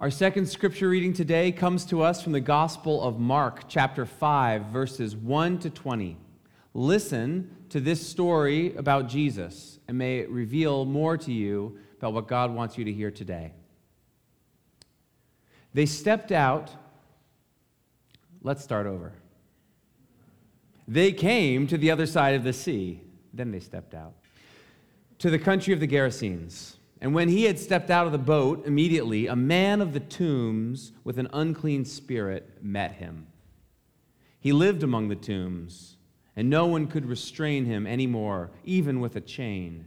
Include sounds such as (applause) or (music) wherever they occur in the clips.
Our second scripture reading today comes to us from the Gospel of Mark, chapter 5, verses 1 to 20. Listen to this story about Jesus, and may it reveal more to you about what God wants you to hear today. They stepped out. Let's start over. They came to the other side of the sea. Then they stepped out to the country of the Gerasenes. And when he had stepped out of the boat, immediately a man of the tombs with an unclean spirit met him. He lived among the tombs, and no one could restrain him anymore, even with a chain.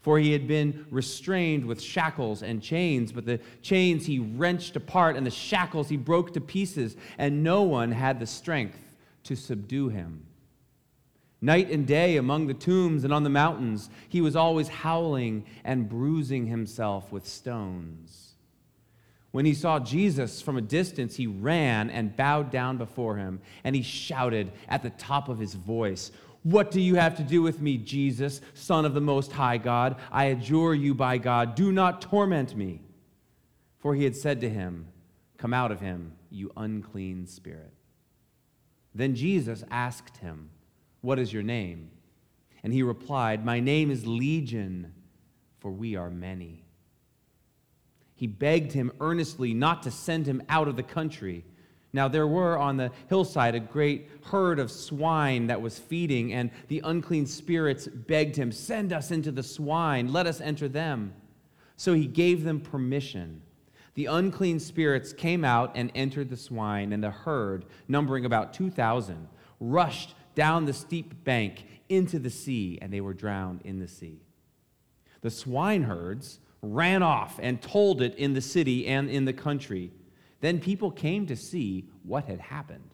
For he had been restrained with shackles and chains, but the chains he wrenched apart, and the shackles he broke to pieces, and no one had the strength to subdue him. Night and day among the tombs and on the mountains, he was always howling and bruising himself with stones. When he saw Jesus from a distance, he ran and bowed down before him, and he shouted at the top of his voice, What do you have to do with me, Jesus, Son of the Most High God? I adjure you by God, do not torment me. For he had said to him, Come out of him, you unclean spirit. Then Jesus asked him, what is your name? And he replied, My name is Legion, for we are many. He begged him earnestly not to send him out of the country. Now, there were on the hillside a great herd of swine that was feeding, and the unclean spirits begged him, Send us into the swine, let us enter them. So he gave them permission. The unclean spirits came out and entered the swine, and the herd, numbering about 2,000, rushed down the steep bank into the sea, and they were drowned in the sea. The swineherds ran off and told it in the city and in the country. Then people came to see what had happened.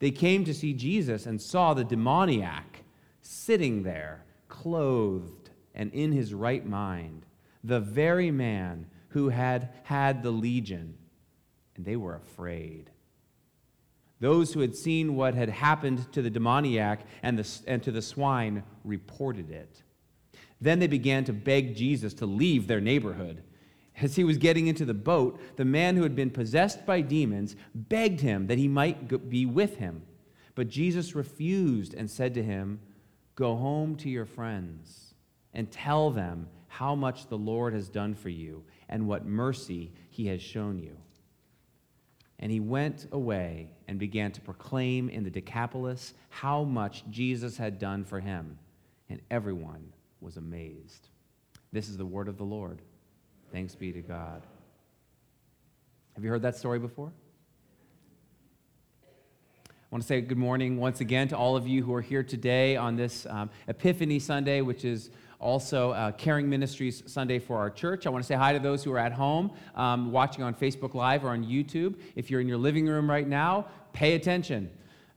They came to see Jesus and saw the demoniac sitting there, clothed and in his right mind, the very man who had had the legion, and they were afraid. Those who had seen what had happened to the demoniac and, the, and to the swine reported it. Then they began to beg Jesus to leave their neighborhood. As he was getting into the boat, the man who had been possessed by demons begged him that he might be with him. But Jesus refused and said to him, Go home to your friends and tell them how much the Lord has done for you and what mercy he has shown you. And he went away and began to proclaim in the Decapolis how much Jesus had done for him. And everyone was amazed. This is the word of the Lord. Thanks be to God. Have you heard that story before? I want to say good morning once again to all of you who are here today on this um, Epiphany Sunday, which is also uh, Caring Ministries Sunday for our church. I want to say hi to those who are at home um, watching on Facebook Live or on YouTube. If you're in your living room right now, pay attention.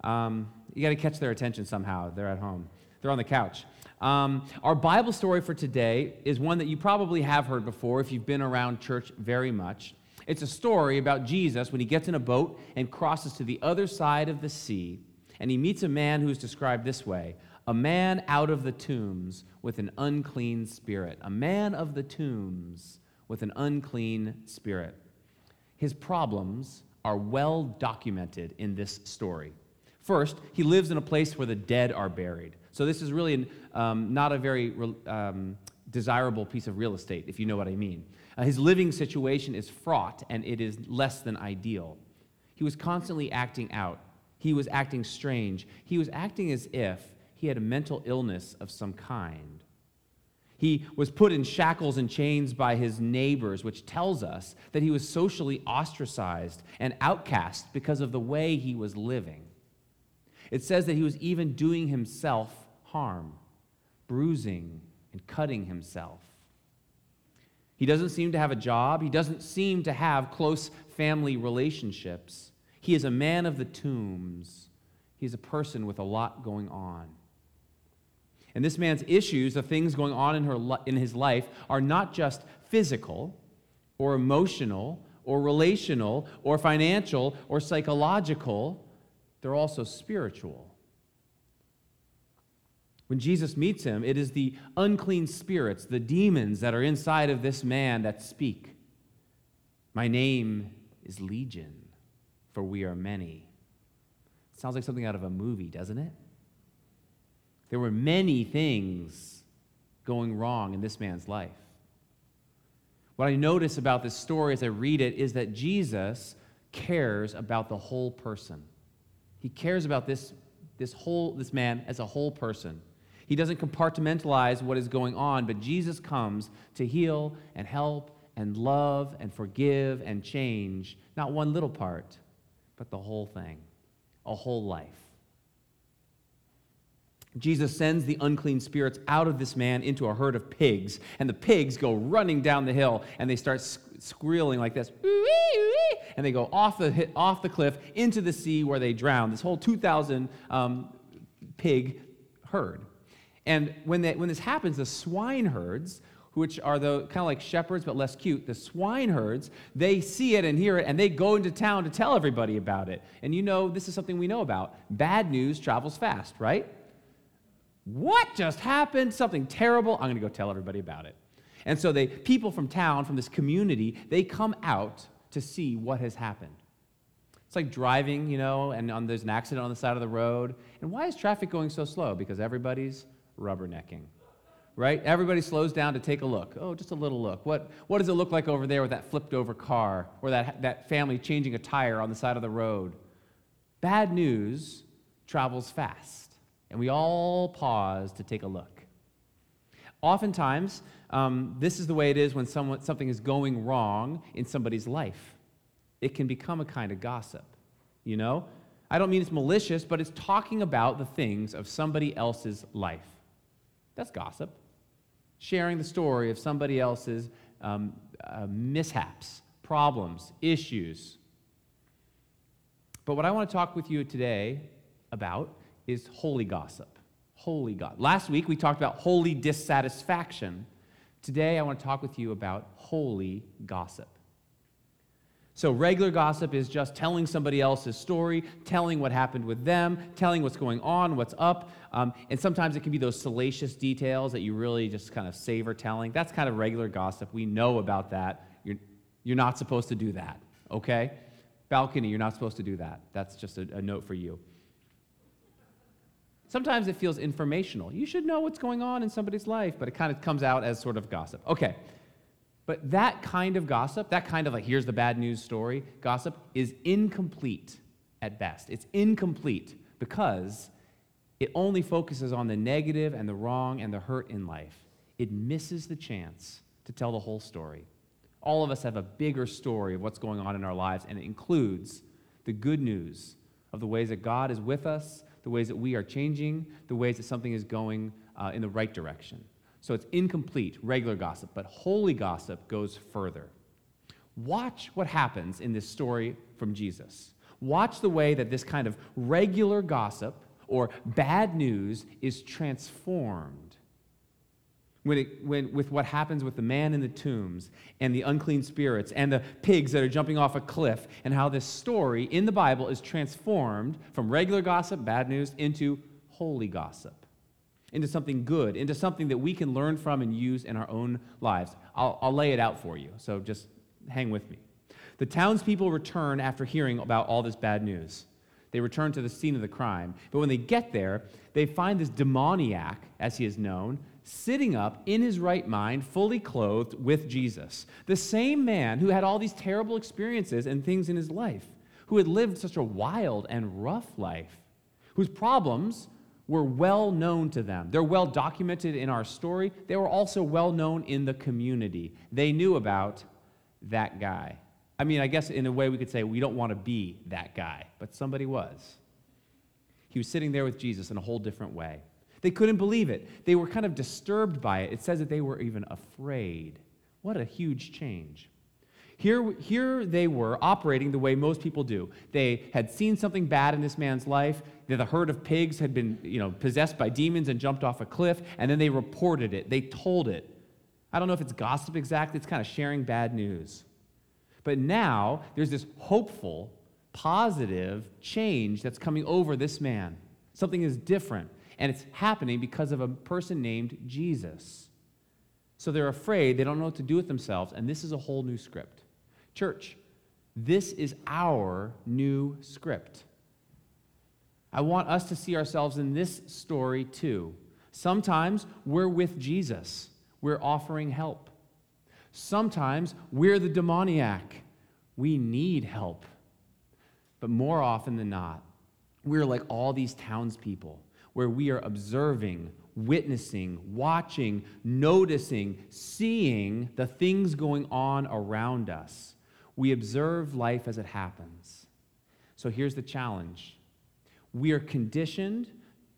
Um, you got to catch their attention somehow. They're at home, they're on the couch. Um, our Bible story for today is one that you probably have heard before if you've been around church very much. It's a story about Jesus when he gets in a boat and crosses to the other side of the sea, and he meets a man who's described this way a man out of the tombs with an unclean spirit. A man of the tombs with an unclean spirit. His problems are well documented in this story. First, he lives in a place where the dead are buried. So, this is really um, not a very um, desirable piece of real estate, if you know what I mean. Uh, his living situation is fraught and it is less than ideal. He was constantly acting out, he was acting strange, he was acting as if he had a mental illness of some kind. He was put in shackles and chains by his neighbors, which tells us that he was socially ostracized and outcast because of the way he was living. It says that he was even doing himself harm, bruising and cutting himself. He doesn't seem to have a job. He doesn't seem to have close family relationships. He is a man of the tombs. He's a person with a lot going on. And this man's issues, the things going on in, her, in his life, are not just physical or emotional or relational or financial or psychological, they're also spiritual. When Jesus meets him, it is the unclean spirits, the demons that are inside of this man that speak. My name is Legion, for we are many. Sounds like something out of a movie, doesn't it? There were many things going wrong in this man's life. What I notice about this story as I read it is that Jesus cares about the whole person. He cares about this, this whole this man as a whole person. He doesn't compartmentalize what is going on, but Jesus comes to heal and help and love and forgive and change, not one little part, but the whole thing, a whole life. Jesus sends the unclean spirits out of this man into a herd of pigs, and the pigs go running down the hill and they start squealing like this, (laughs) and they go off the, off the cliff into the sea where they drown. This whole 2,000 um, pig herd. And when, they, when this happens, the swine herds, which are the kind of like shepherds but less cute, the swine herds, they see it and hear it, and they go into town to tell everybody about it. And you know, this is something we know about. Bad news travels fast, right? What just happened? Something terrible. I'm going to go tell everybody about it. And so they people from town, from this community, they come out to see what has happened. It's like driving, you know, and on, there's an accident on the side of the road. And why is traffic going so slow? Because everybody's rubbernecking. Right? Everybody slows down to take a look. Oh, just a little look. What, what does it look like over there with that flipped over car or that, that family changing a tire on the side of the road? Bad news travels fast and we all pause to take a look. Oftentimes, um, this is the way it is when someone, something is going wrong in somebody's life. It can become a kind of gossip, you know? I don't mean it's malicious, but it's talking about the things of somebody else's life. That's gossip. Sharing the story of somebody else's um, uh, mishaps, problems, issues. But what I want to talk with you today about is holy gossip. Holy God. Last week we talked about holy dissatisfaction. Today I want to talk with you about holy gossip. So, regular gossip is just telling somebody else's story, telling what happened with them, telling what's going on, what's up. Um, and sometimes it can be those salacious details that you really just kind of savor telling. That's kind of regular gossip. We know about that. You're, you're not supposed to do that, okay? Balcony, you're not supposed to do that. That's just a, a note for you. Sometimes it feels informational. You should know what's going on in somebody's life, but it kind of comes out as sort of gossip. Okay. But that kind of gossip, that kind of like, here's the bad news story gossip, is incomplete at best. It's incomplete because it only focuses on the negative and the wrong and the hurt in life. It misses the chance to tell the whole story. All of us have a bigger story of what's going on in our lives, and it includes the good news of the ways that God is with us the ways that we are changing, the ways that something is going uh, in the right direction. So it's incomplete, regular gossip, but holy gossip goes further. Watch what happens in this story from Jesus. Watch the way that this kind of regular gossip or bad news is transformed when it, when, with what happens with the man in the tombs and the unclean spirits and the pigs that are jumping off a cliff, and how this story in the Bible is transformed from regular gossip, bad news, into holy gossip, into something good, into something that we can learn from and use in our own lives. I'll, I'll lay it out for you, so just hang with me. The townspeople return after hearing about all this bad news. They return to the scene of the crime. But when they get there, they find this demoniac, as he is known, sitting up in his right mind, fully clothed with Jesus. The same man who had all these terrible experiences and things in his life, who had lived such a wild and rough life, whose problems were well known to them. They're well documented in our story. They were also well known in the community. They knew about that guy. I mean, I guess in a way we could say we don't want to be that guy, but somebody was. He was sitting there with Jesus in a whole different way. They couldn't believe it. They were kind of disturbed by it. It says that they were even afraid. What a huge change. Here, here they were operating the way most people do. They had seen something bad in this man's life. The herd of pigs had been you know, possessed by demons and jumped off a cliff, and then they reported it. They told it. I don't know if it's gossip exactly, it's kind of sharing bad news. But now there's this hopeful, positive change that's coming over this man. Something is different. And it's happening because of a person named Jesus. So they're afraid, they don't know what to do with themselves, and this is a whole new script. Church, this is our new script. I want us to see ourselves in this story too. Sometimes we're with Jesus, we're offering help. Sometimes we're the demoniac, we need help. But more often than not, we're like all these townspeople where we are observing, witnessing, watching, noticing, seeing the things going on around us. We observe life as it happens. So here's the challenge we are conditioned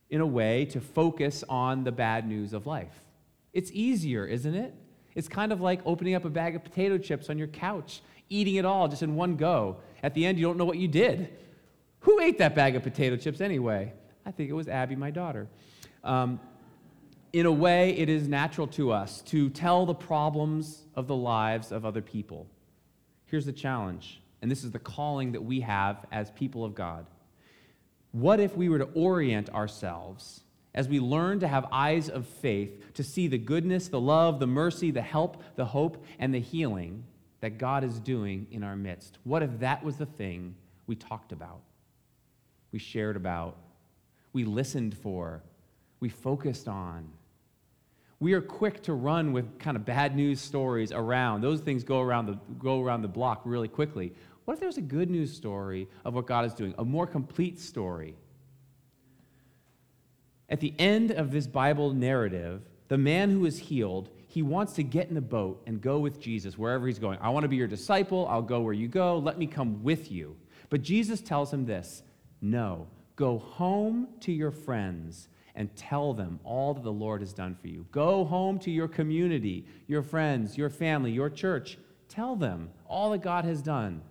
in a way to focus on the bad news of life. It's easier, isn't it? It's kind of like opening up a bag of potato chips on your couch, eating it all just in one go. At the end, you don't know what you did. Who ate that bag of potato chips anyway? I think it was Abby, my daughter. Um, in a way, it is natural to us to tell the problems of the lives of other people. Here's the challenge, and this is the calling that we have as people of God. What if we were to orient ourselves as we learn to have eyes of faith to see the goodness, the love, the mercy, the help, the hope, and the healing that God is doing in our midst? What if that was the thing we talked about, we shared about, we listened for, we focused on? We are quick to run with kind of bad news stories around. Those things go around the, go around the block really quickly. What if there's a good news story of what God is doing, a more complete story? At the end of this Bible narrative, the man who is healed, he wants to get in the boat and go with Jesus wherever he's going. I want to be your disciple. I'll go where you go. Let me come with you. But Jesus tells him this No, go home to your friends and tell them all that the Lord has done for you. Go home to your community, your friends, your family, your church. Tell them all that God has done.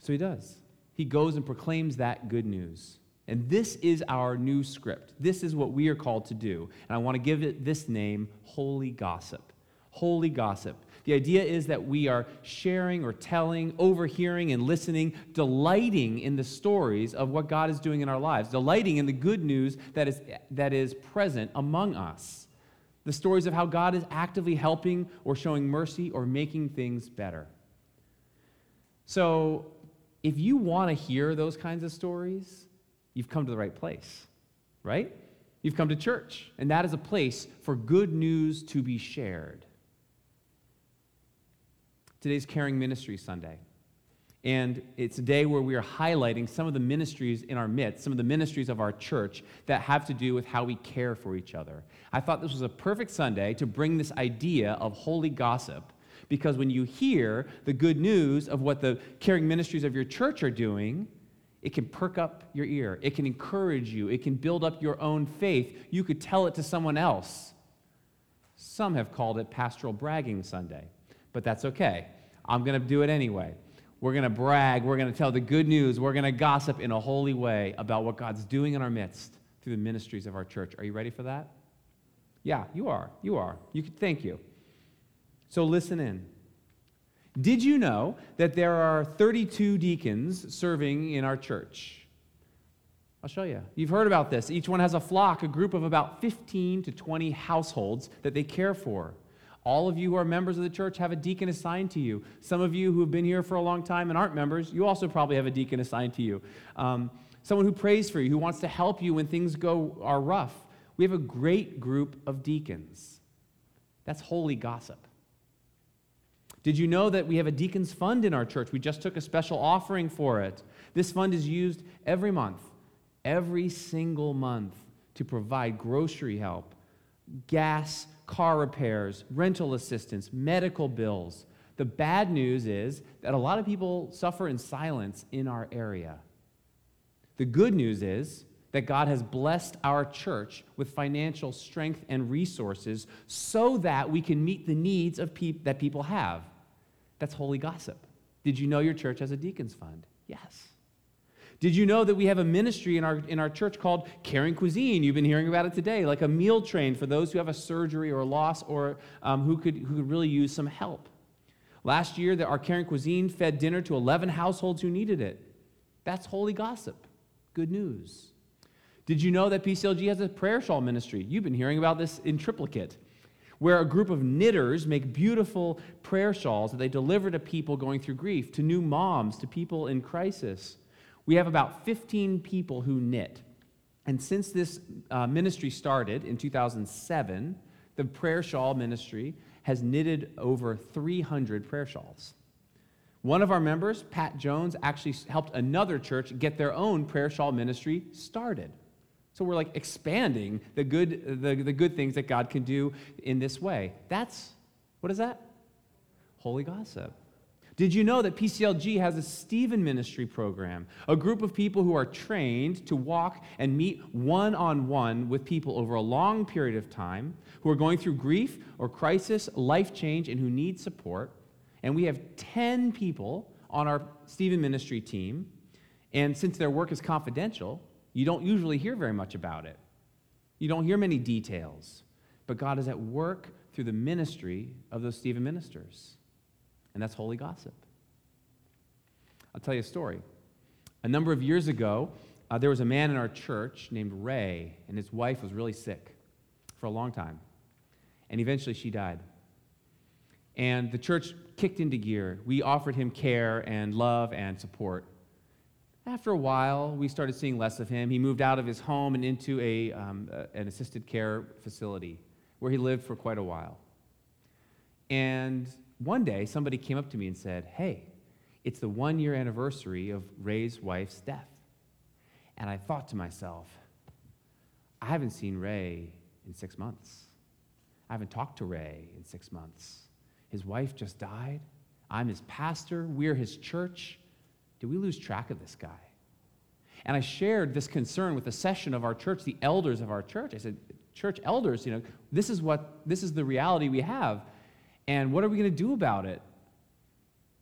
So he does. He goes and proclaims that good news. And this is our new script. This is what we are called to do. And I want to give it this name Holy Gossip. Holy Gossip. The idea is that we are sharing or telling, overhearing and listening, delighting in the stories of what God is doing in our lives, delighting in the good news that is, that is present among us. The stories of how God is actively helping or showing mercy or making things better. So, if you want to hear those kinds of stories, you've come to the right place, right? You've come to church, and that is a place for good news to be shared. Today's Caring Ministry Sunday. And it's a day where we are highlighting some of the ministries in our midst, some of the ministries of our church that have to do with how we care for each other. I thought this was a perfect Sunday to bring this idea of holy gossip because when you hear the good news of what the caring ministries of your church are doing, it can perk up your ear. It can encourage you. It can build up your own faith. You could tell it to someone else. Some have called it Pastoral Bragging Sunday, but that's okay. I'm going to do it anyway. We're going to brag. We're going to tell the good news. We're going to gossip in a holy way about what God's doing in our midst through the ministries of our church. Are you ready for that? Yeah, you are. You are. You could, thank you. So listen in. Did you know that there are 32 deacons serving in our church? I'll show you. You've heard about this. Each one has a flock, a group of about 15 to 20 households that they care for. All of you who are members of the church have a deacon assigned to you. Some of you who have been here for a long time and aren't members, you also probably have a deacon assigned to you. Um, someone who prays for you, who wants to help you when things go are rough. We have a great group of deacons. That's holy gossip. Did you know that we have a deacons fund in our church? We just took a special offering for it. This fund is used every month, every single month, to provide grocery help, gas, car repairs, rental assistance, medical bills. The bad news is that a lot of people suffer in silence in our area. The good news is that God has blessed our church with financial strength and resources so that we can meet the needs of pe- that people have. That's holy gossip. Did you know your church has a deacons fund? Yes. Did you know that we have a ministry in our, in our church called Caring Cuisine? You've been hearing about it today, like a meal train for those who have a surgery or a loss or um, who, could, who could really use some help. Last year, our Caring Cuisine fed dinner to 11 households who needed it. That's holy gossip. Good news. Did you know that PCLG has a prayer shawl ministry? You've been hearing about this in triplicate. where a group of knitters make beautiful prayer shawls that they deliver to people going through grief, to new moms, to people in crisis. We have about 15 people who knit. And since this uh, ministry started in 2007, the prayer shawl ministry has knitted over 300 prayer shawls. One of our members, Pat Jones, actually helped another church get their own prayer shawl ministry started. So we're like expanding the good, the, the good things that God can do in this way. That's, what is that? Holy gossip. Did you know that PCLG has a Stephen Ministry program? A group of people who are trained to walk and meet one on one with people over a long period of time who are going through grief or crisis, life change, and who need support. And we have 10 people on our Stephen Ministry team. And since their work is confidential, you don't usually hear very much about it. You don't hear many details. But God is at work through the ministry of those Stephen ministers and that's holy gossip. I'll tell you a story. A number of years ago, uh, there was a man in our church named Ray, and his wife was really sick for a long time. And eventually she died. And the church kicked into gear. We offered him care and love and support. After a while, we started seeing less of him. He moved out of his home and into a, um, an assisted care facility where he lived for quite a while. And one day somebody came up to me and said, Hey, it's the one year anniversary of Ray's wife's death. And I thought to myself, I haven't seen Ray in six months. I haven't talked to Ray in six months. His wife just died. I'm his pastor. We're his church. Did we lose track of this guy? And I shared this concern with the session of our church, the elders of our church. I said, Church elders, you know, this is what this is the reality we have. And what are we going to do about it?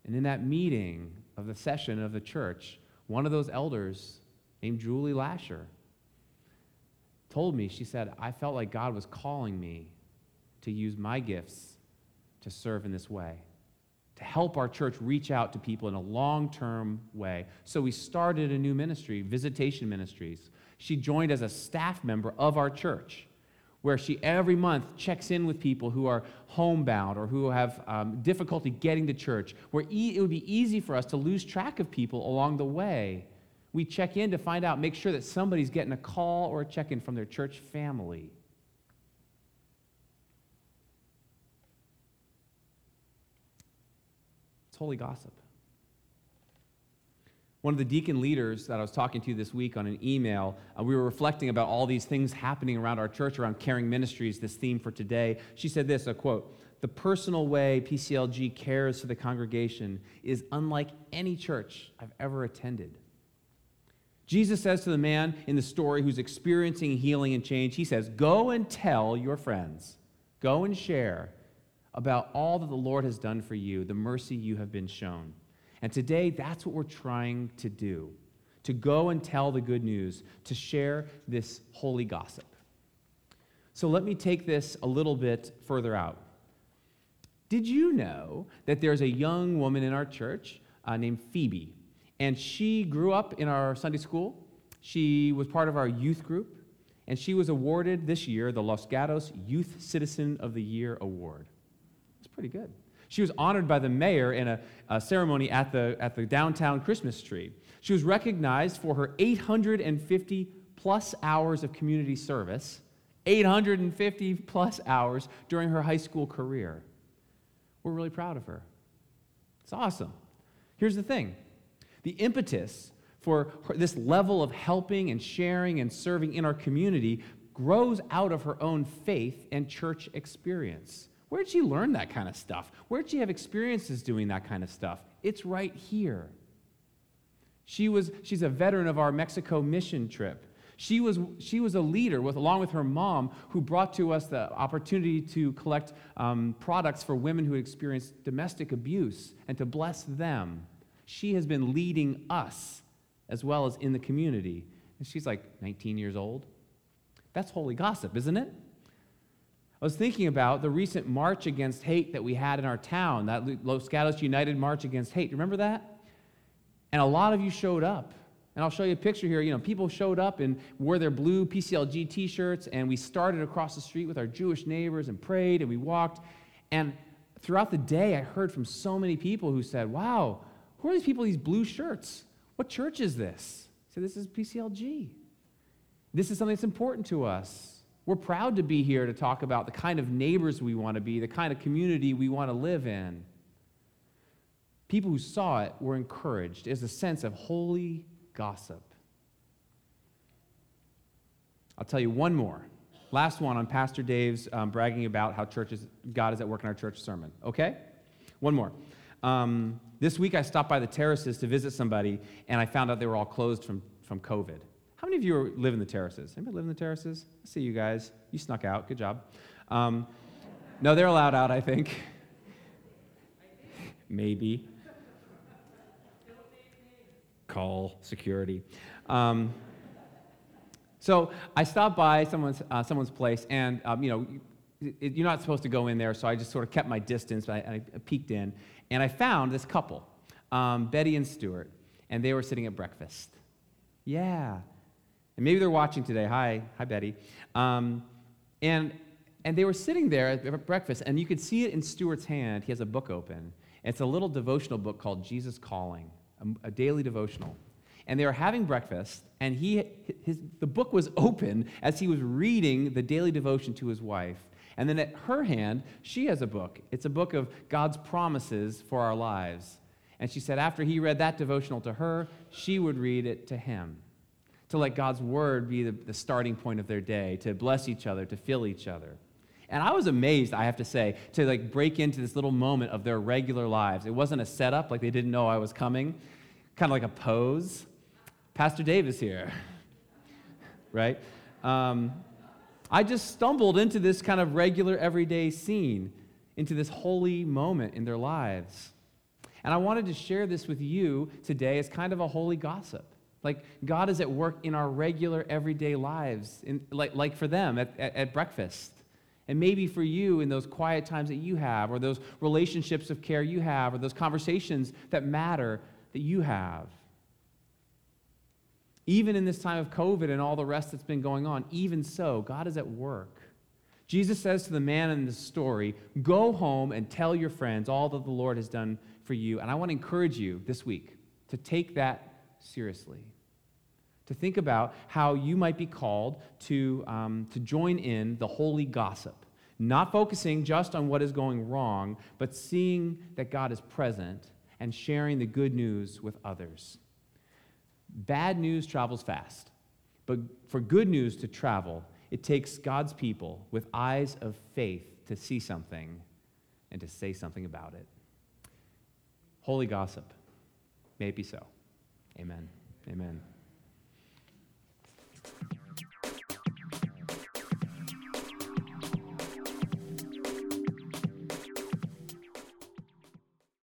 And in that meeting of the session of the church, one of those elders named Julie Lasher told me, she said, I felt like God was calling me to use my gifts to serve in this way, to help our church reach out to people in a long term way. So we started a new ministry, Visitation Ministries. She joined as a staff member of our church where she every month checks in with people who are homebound or who have um, difficulty getting to church, where e- it would be easy for us to lose track of people along the way. We check in to find out, make sure that somebody's getting a call or a check in from their church family. It's holy gossip. One of the deacon leaders that I was talking to this week on an email, uh, we were reflecting about all these things happening around our church, around caring ministries, this theme for today. She said this a quote, the personal way PCLG cares for the congregation is unlike any church I've ever attended. Jesus says to the man in the story who's experiencing healing and change, He says, Go and tell your friends, go and share about all that the Lord has done for you, the mercy you have been shown. And today, that's what we're trying to do to go and tell the good news, to share this holy gossip. So let me take this a little bit further out. Did you know that there's a young woman in our church uh, named Phoebe? And she grew up in our Sunday school. She was part of our youth group. And she was awarded this year the Los Gatos Youth Citizen of the Year Award. It's pretty good. She was honored by the mayor in a, a, ceremony at the, at the downtown Christmas tree. She was recognized for her 850 plus hours of community service, 850 plus hours during her high school career. We're really proud of her. It's awesome. Here's the thing the impetus for this level of helping and sharing and serving in our community grows out of her own faith and church experience. Where'd she learn that kind of stuff? Where'd she have experiences doing that kind of stuff? It's right here. She was, she's a veteran of our Mexico mission trip. She was, she was a leader, with, along with her mom, who brought to us the opportunity to collect um, products for women who experienced domestic abuse and to bless them. She has been leading us as well as in the community. And she's like 19 years old. That's holy gossip, isn't it? I was thinking about the recent march against hate that we had in our town, that Los Gatos United March Against Hate. Remember that? And a lot of you showed up. And I'll show you a picture here. You know, people showed up and wore their blue PCLG t shirts, and we started across the street with our Jewish neighbors and prayed and we walked. And throughout the day, I heard from so many people who said, Wow, who are these people, these blue shirts? What church is this? I said, This is PCLG. This is something that's important to us. We're proud to be here to talk about the kind of neighbors we want to be, the kind of community we want to live in. People who saw it were encouraged. There's a sense of holy gossip. I'll tell you one more. Last one on Pastor Dave's um, bragging about how churches, God is at work in our church sermon. Okay? One more. Um, this week I stopped by the terraces to visit somebody, and I found out they were all closed from, from COVID. How many of you live in the terraces? Anybody live in the terraces? I see you guys. You snuck out. Good job. Um, no, they're allowed out, I think. (laughs) Maybe. Call security. Um, so I stopped by someone's, uh, someone's place, and um, you know, you're not supposed to go in there, so I just sort of kept my distance. I, I peeked in, and I found this couple, um, Betty and Stuart, and they were sitting at breakfast. Yeah, and maybe they're watching today. Hi, hi, Betty. Um, and and they were sitting there at breakfast, and you could see it in Stuart's hand. He has a book open. It's a little devotional book called Jesus Calling, a, a daily devotional and they were having breakfast, and he, his, the book was (laughs) open as he was reading the daily devotion to his wife. And then at her hand, she has a book. It's a book of God's promises for our lives. And she said after he read that devotional to her, she would read it to him. To let God's word be the, the starting point of their day, to bless each other, to fill each other. And I was amazed, I have to say, to like break into this little moment of their regular lives. It wasn't a setup, like they didn't know I was coming, kind of like a pose. Pastor Dave is here, (laughs) right? Um, I just stumbled into this kind of regular, everyday scene, into this holy moment in their lives. And I wanted to share this with you today as kind of a holy gossip. Like God is at work in our regular, everyday lives, in, like, like for them at, at, at breakfast. And maybe for you in those quiet times that you have, or those relationships of care you have, or those conversations that matter that you have. Even in this time of COVID and all the rest that's been going on, even so, God is at work. Jesus says to the man in the story, Go home and tell your friends all that the Lord has done for you. And I want to encourage you this week to take that seriously. To think about how you might be called to, um, to join in the holy gossip, not focusing just on what is going wrong, but seeing that God is present and sharing the good news with others. Bad news travels fast, but for good news to travel, it takes God's people with eyes of faith to see something and to say something about it. Holy gossip. May it be so. Amen. Amen.